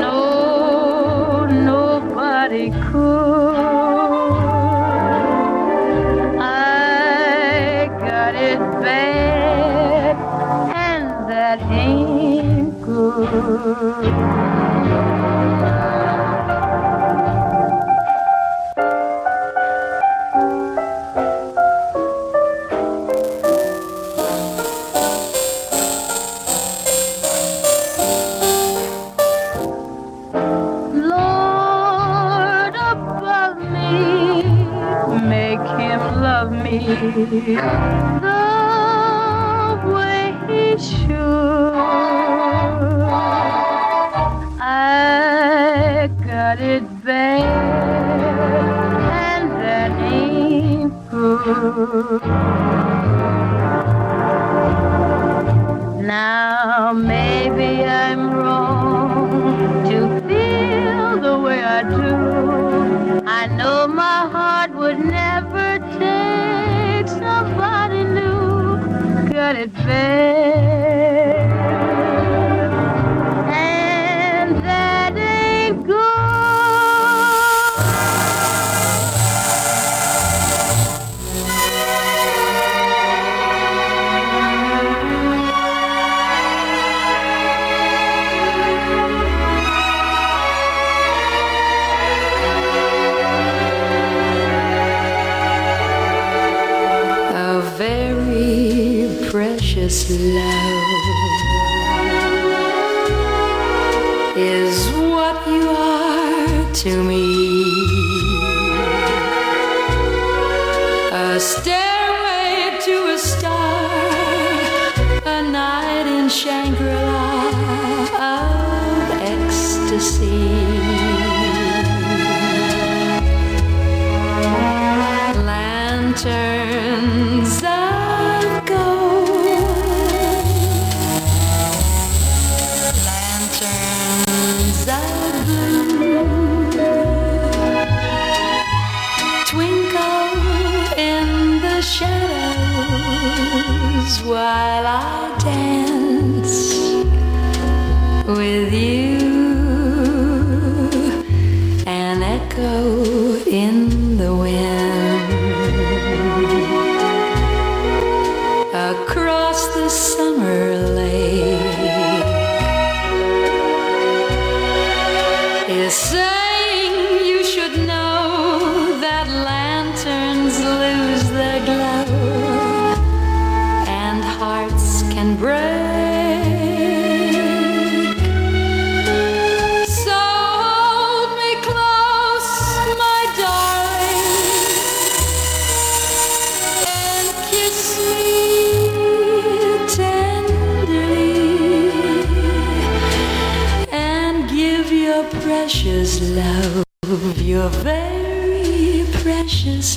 No, nobody could. I got it bad, and that ain't good. the way he should. I got it bad, and that ain't good. pedir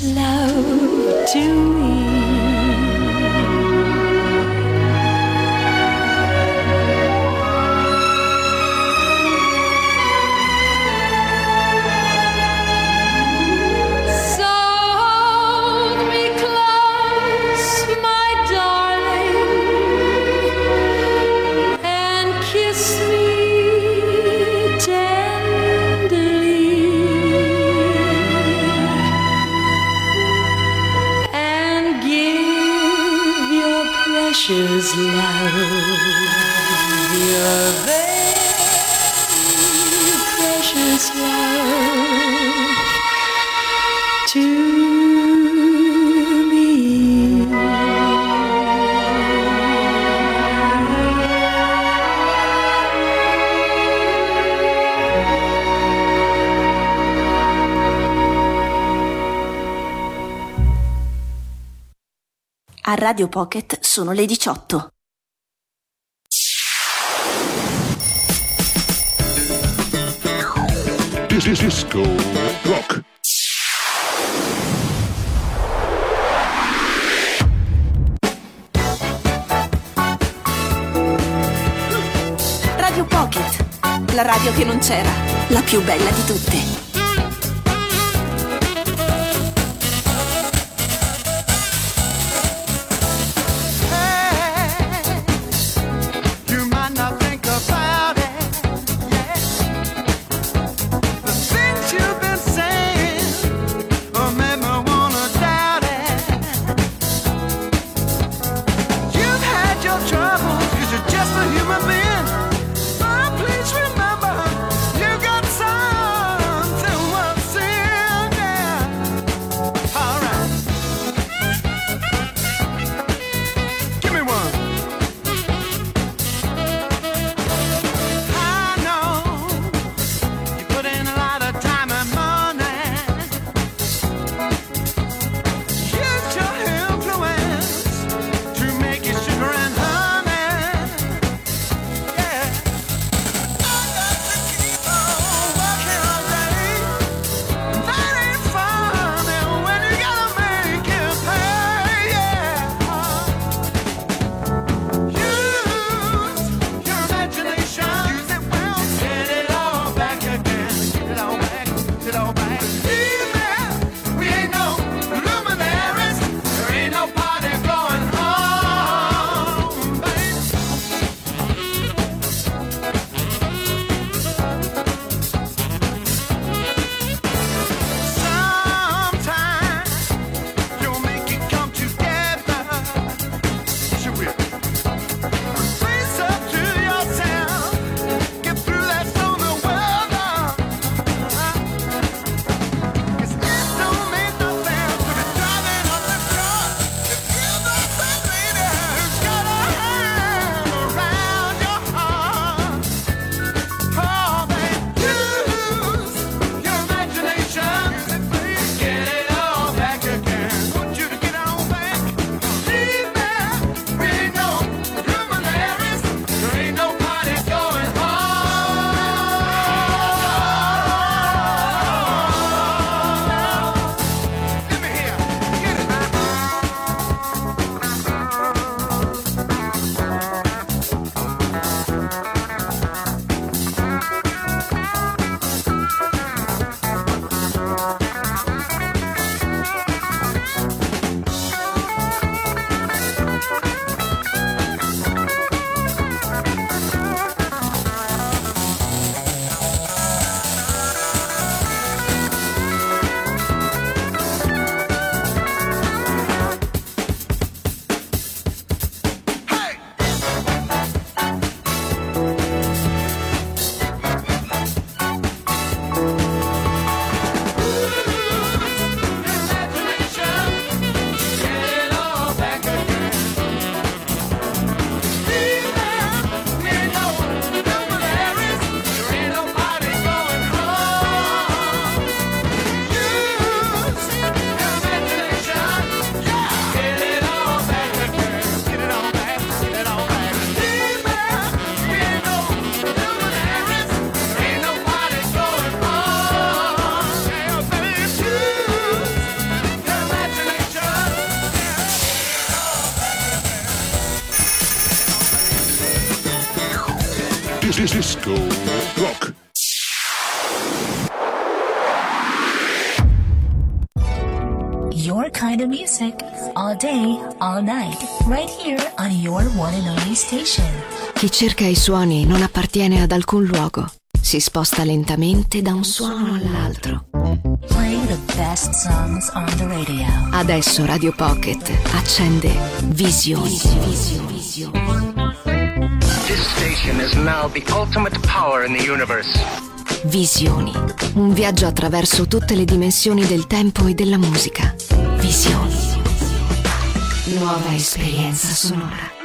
love. Radio Pocket sono le 18. Disco Rock. Radio Pocket, la radio che non c'era, la più bella di tutte. Here on your one and only station. Chi cerca i suoni non appartiene ad alcun luogo. Si sposta lentamente da un suono all'altro. Playing the best songs on the radio. Adesso Radio Pocket accende Visioni. This station is now the ultimate power in the universe. Visioni. Un viaggio attraverso tutte le dimensioni del tempo e della musica. Visioni. Nuova esperienza sonora.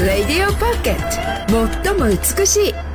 「レディオポケット」最も美しい。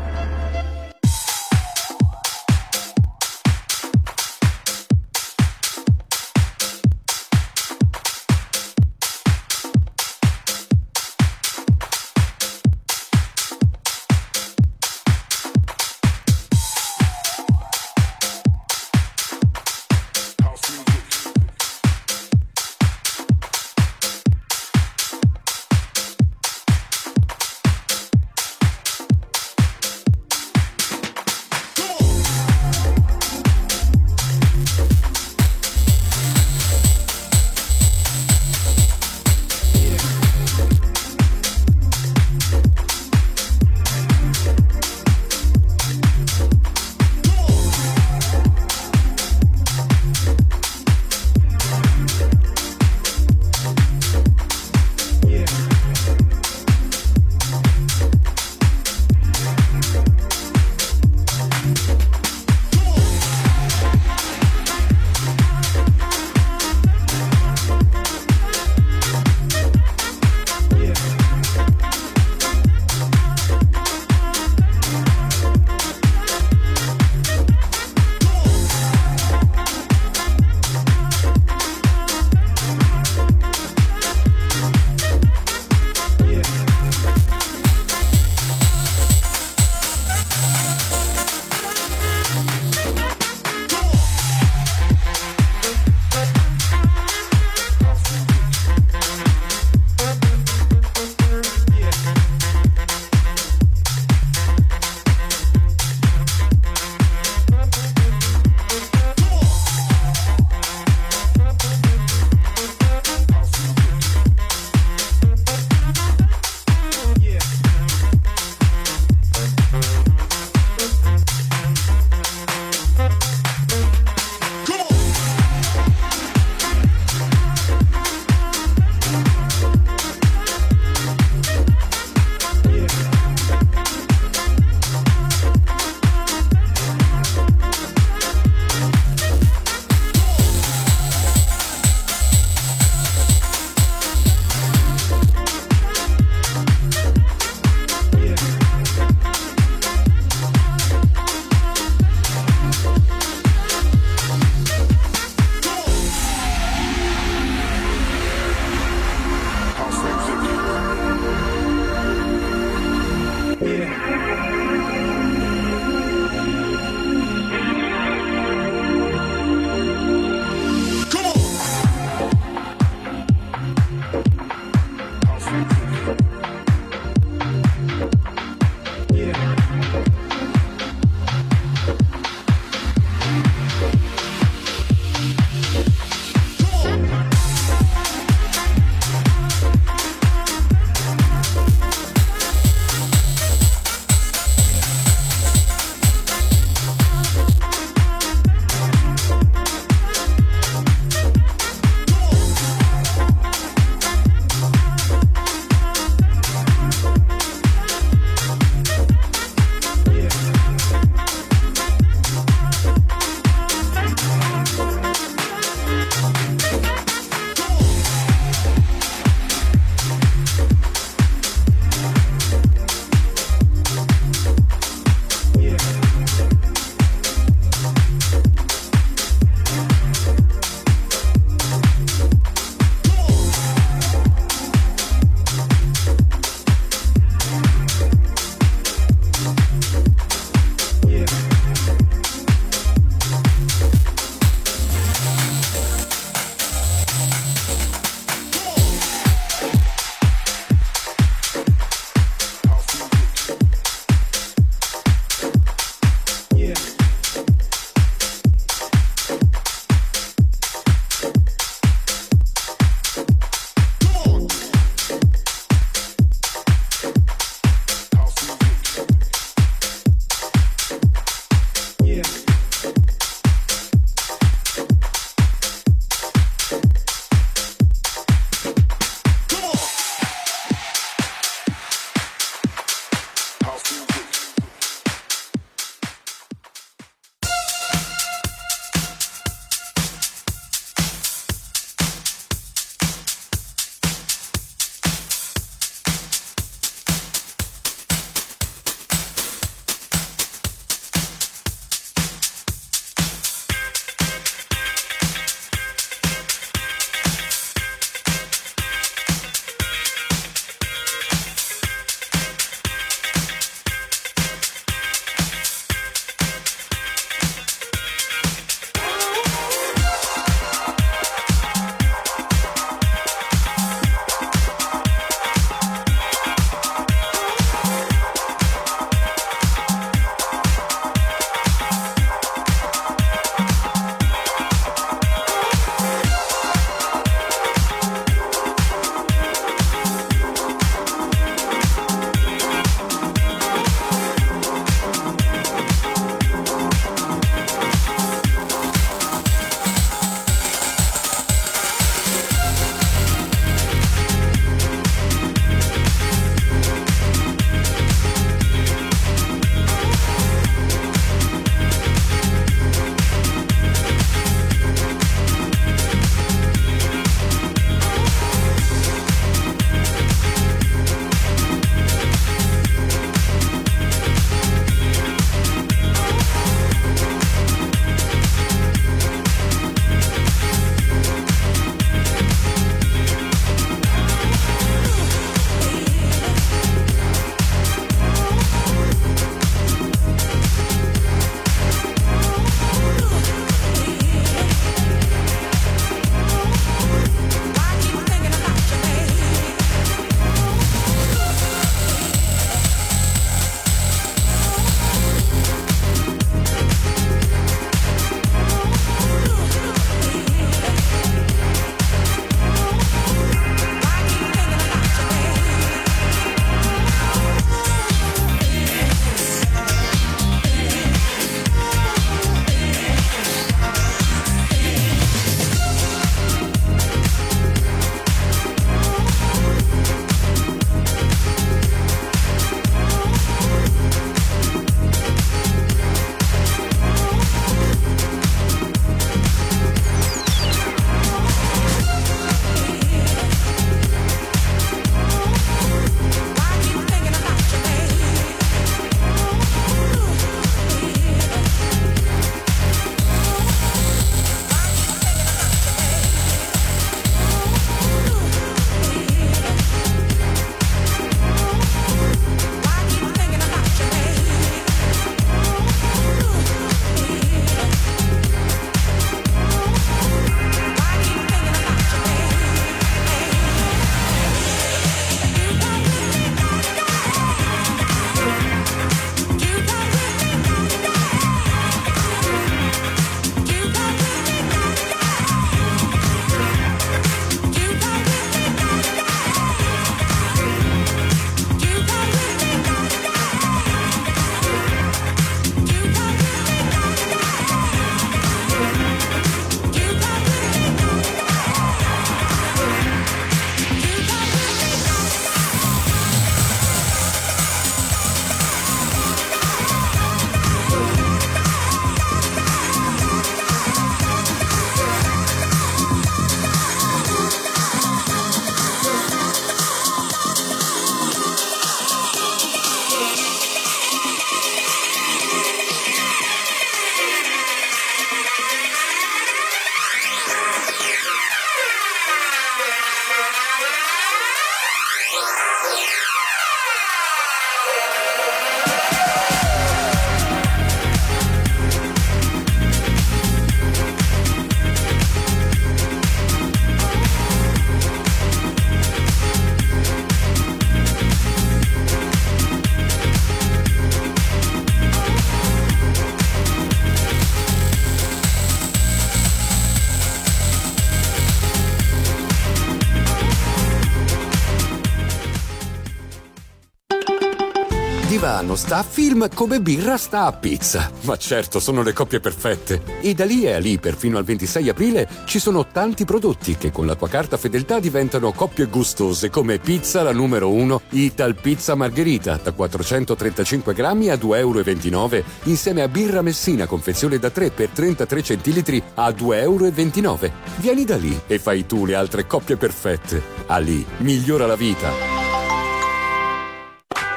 Divano sta a film come birra sta a pizza. Ma certo, sono le coppie perfette. E da lì e a lì, per fino al 26 aprile, ci sono tanti prodotti che con la tua carta fedeltà diventano coppie gustose come pizza la numero 1 Ital Pizza Margherita da 435 grammi a 2,29 euro insieme a birra Messina confezione da 3 per 33 centilitri a 2,29 euro. Vieni da lì e fai tu le altre coppie perfette. A lì migliora la vita.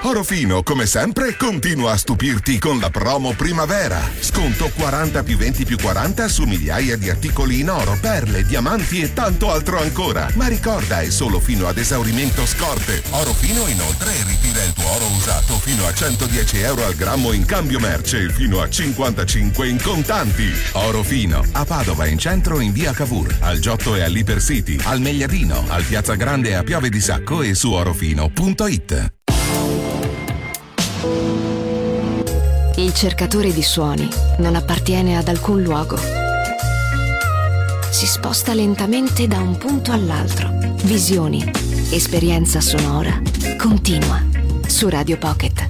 Orofino, come sempre, continua a stupirti con la promo primavera. Sconto 40 più 20 più 40 su migliaia di articoli in oro, perle, diamanti e tanto altro ancora. Ma ricorda, è solo fino ad esaurimento scorte. Orofino inoltre ritira il tuo oro usato fino a 110 euro al grammo in cambio merce e fino a 55 in contanti. Orofino, a Padova in centro in via Cavour, al Giotto e all'Ipercity, al Megliadino, al Piazza Grande a Piove di Sacco e su orofino.it. Il cercatore di suoni non appartiene ad alcun luogo. Si sposta lentamente da un punto all'altro. Visioni, esperienza sonora, continua su Radio Pocket.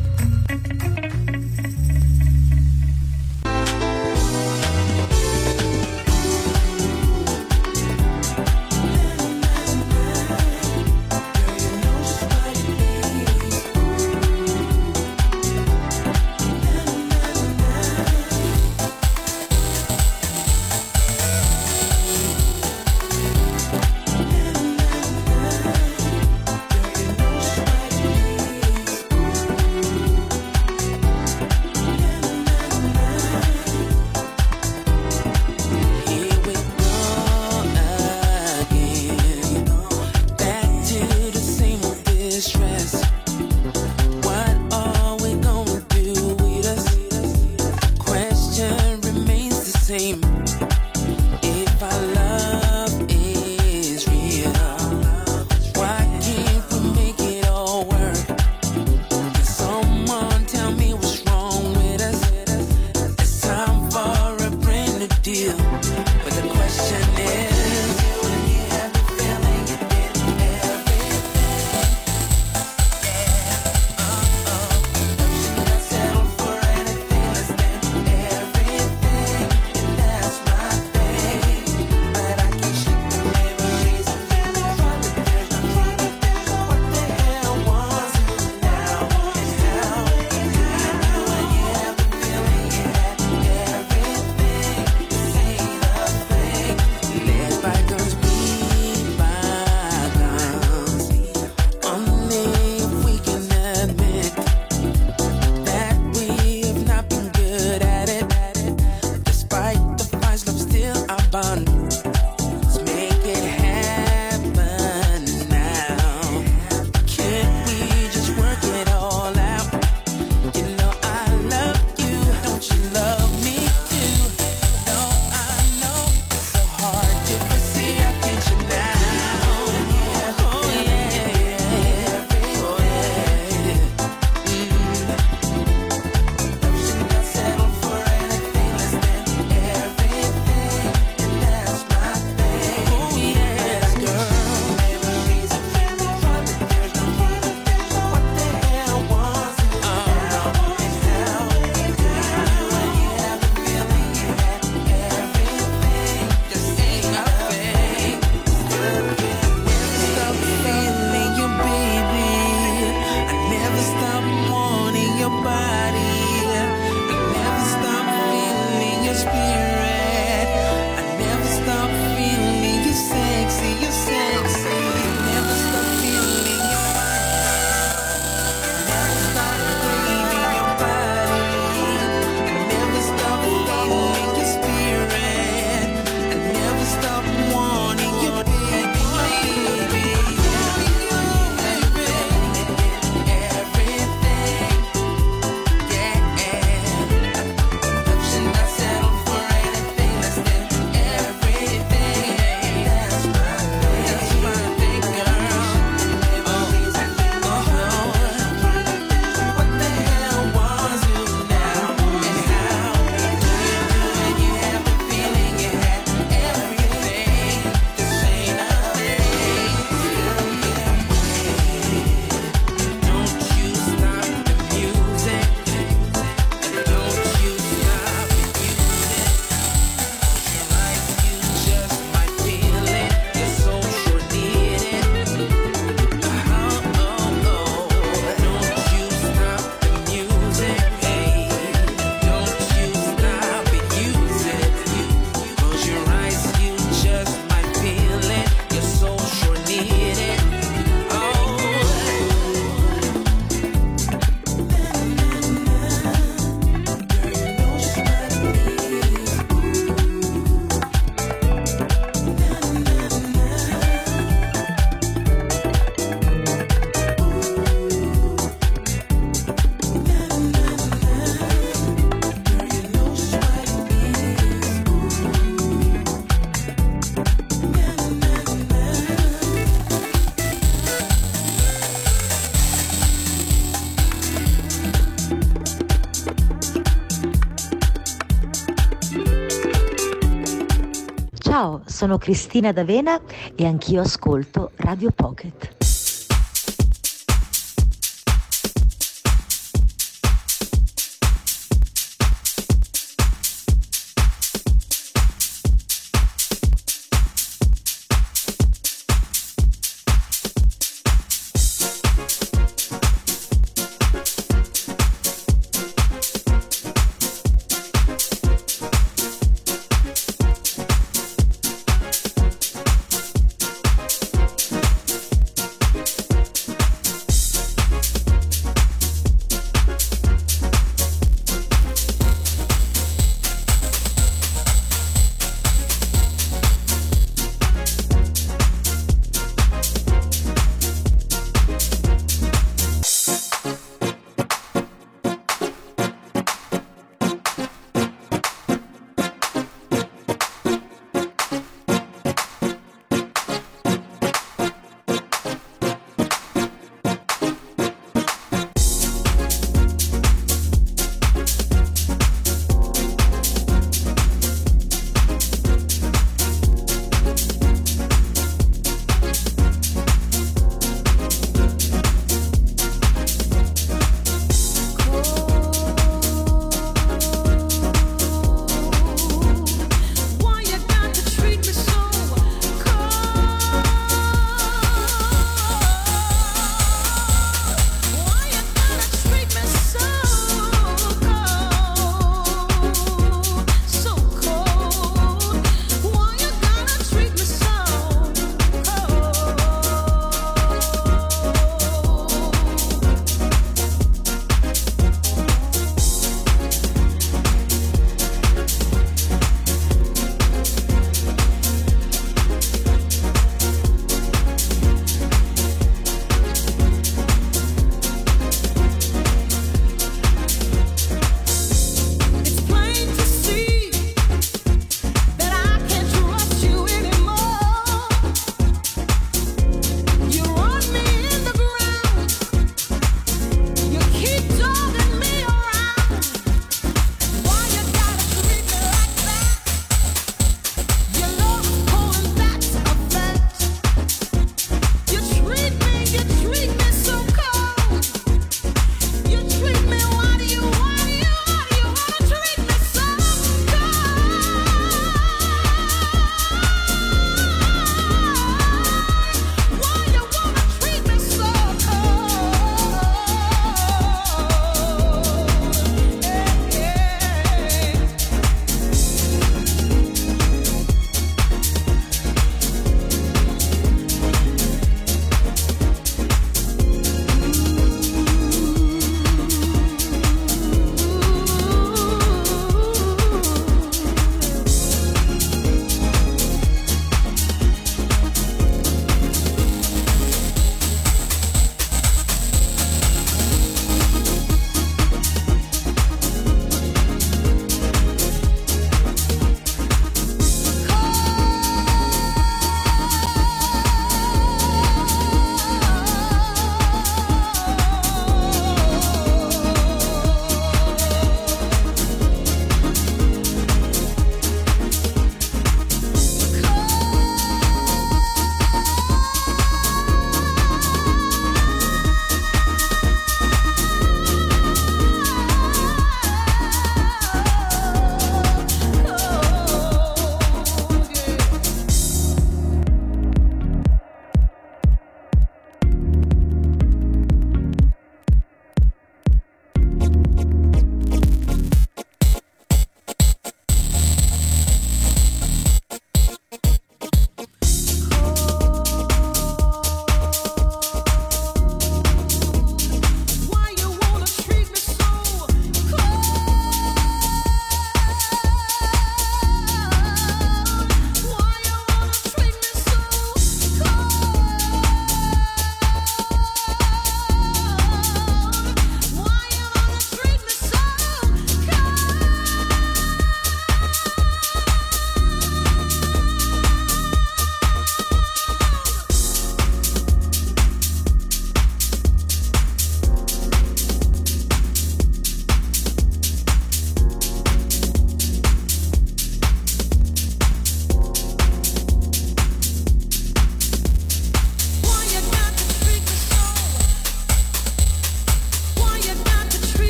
Sono Cristina D'Avena e anch'io ascolto Radio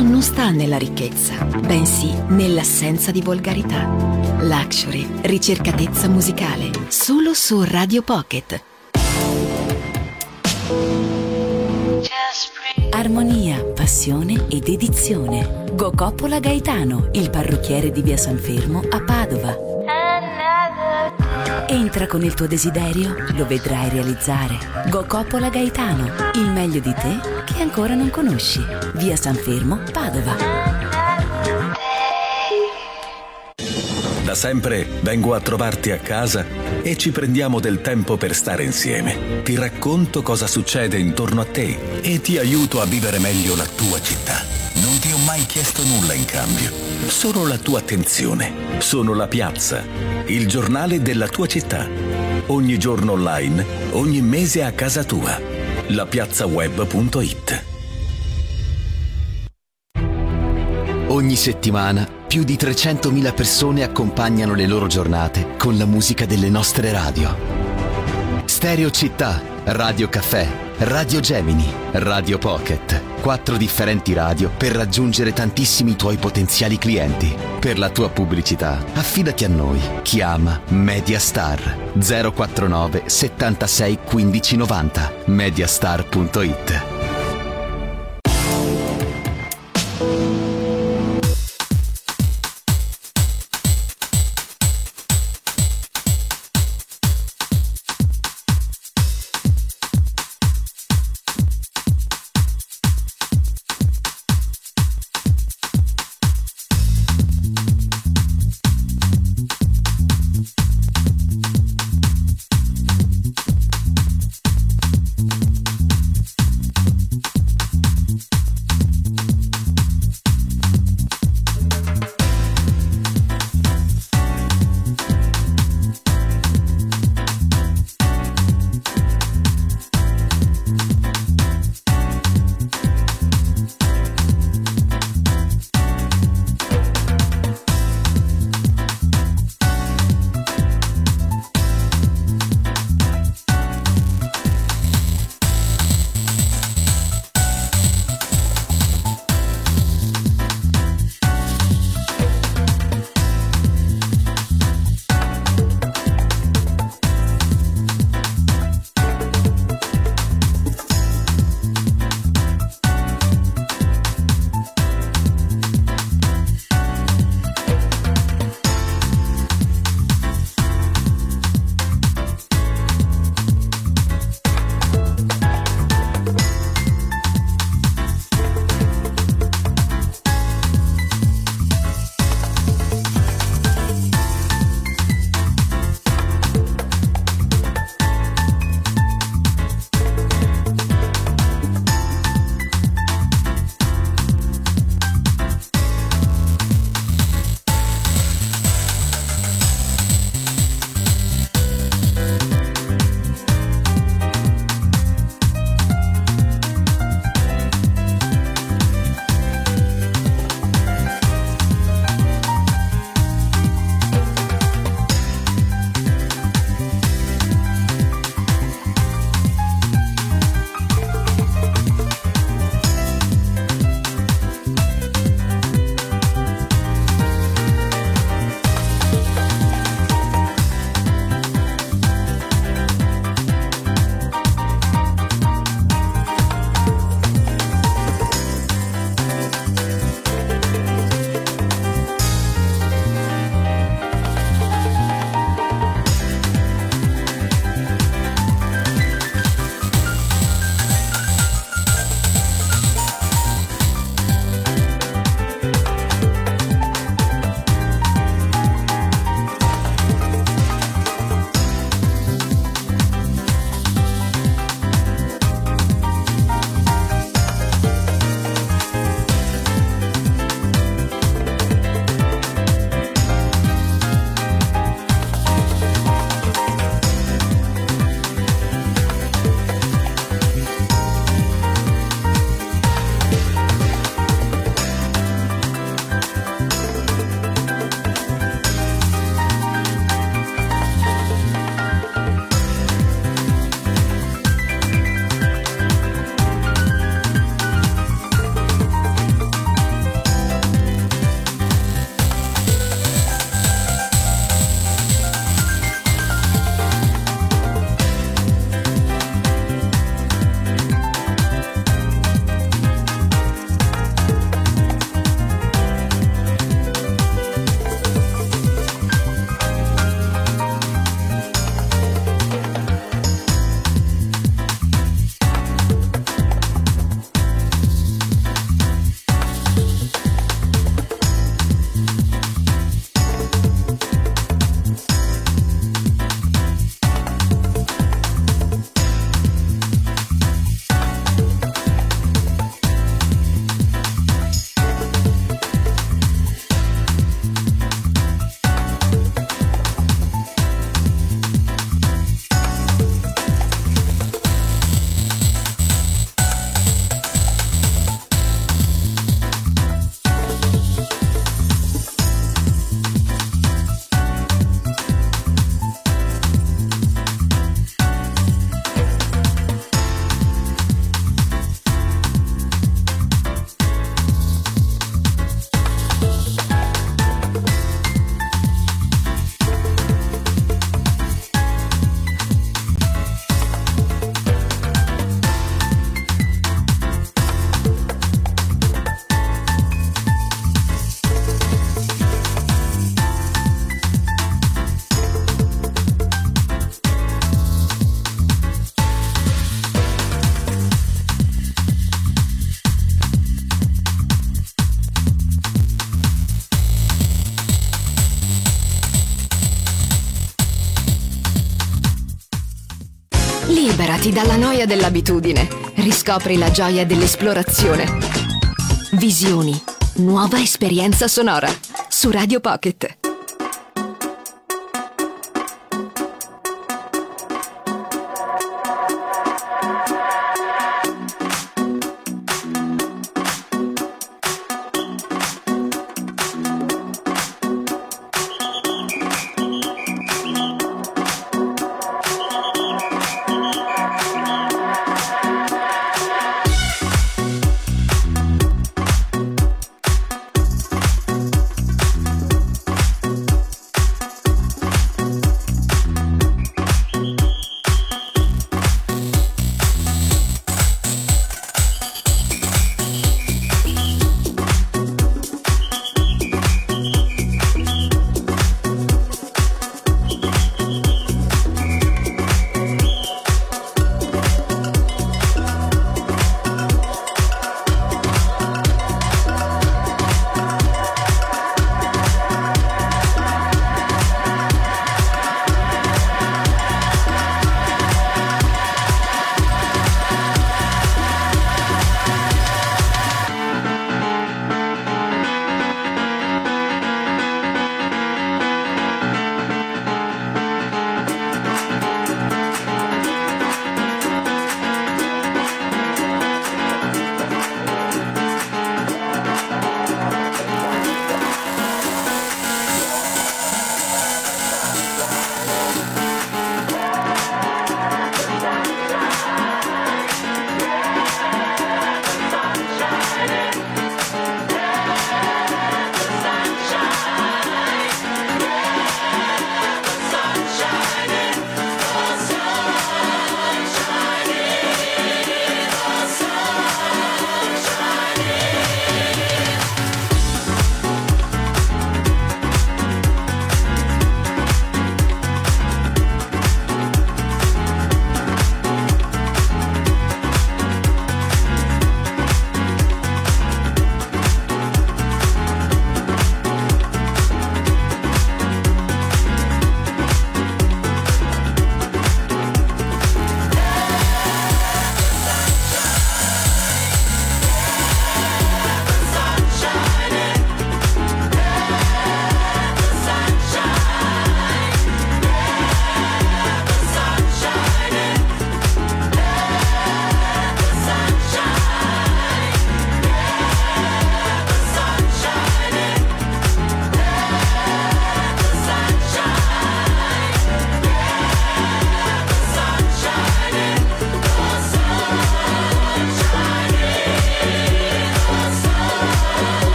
lusso non sta nella ricchezza, bensì nell'assenza di volgarità. Luxury, ricercatezza musicale, solo su Radio Pocket. Armonia, passione e dedizione. Go Coppola Gaetano, il parrucchiere di via San Fermo a Padova. Entra con il tuo desiderio, lo vedrai realizzare. Go Coppola Gaetano, il meglio di te che ancora non conosci. Via San Fermo, Padova. Da sempre vengo a trovarti a casa e ci prendiamo del tempo per stare insieme. Ti racconto cosa succede intorno a te e ti aiuto a vivere meglio la tua città. Non ti ho mai chiesto nulla in cambio, solo la tua attenzione. Sono la piazza, il giornale della tua città. Ogni giorno online, ogni mese a casa tua. lapiazzaweb.it Ogni settimana più di 300.000 persone accompagnano le loro giornate con la musica delle nostre radio. Stereo Città, Radio Caffè, Radio Gemini, Radio Pocket. Quattro differenti radio per raggiungere tantissimi tuoi potenziali clienti. Per la tua pubblicità, affidati a noi. Chiama Mediastar 049 76 15 90 mediastar.it. staccati dalla noia dell'abitudine. Riscopri la gioia dell'esplorazione. Visioni, nuova esperienza sonora su Radio Pocket.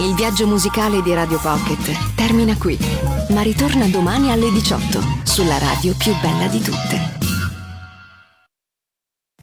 Il viaggio musicale di Radio Pocket termina qui, ma ritorna domani alle 18 sulla radio più bella di tutte.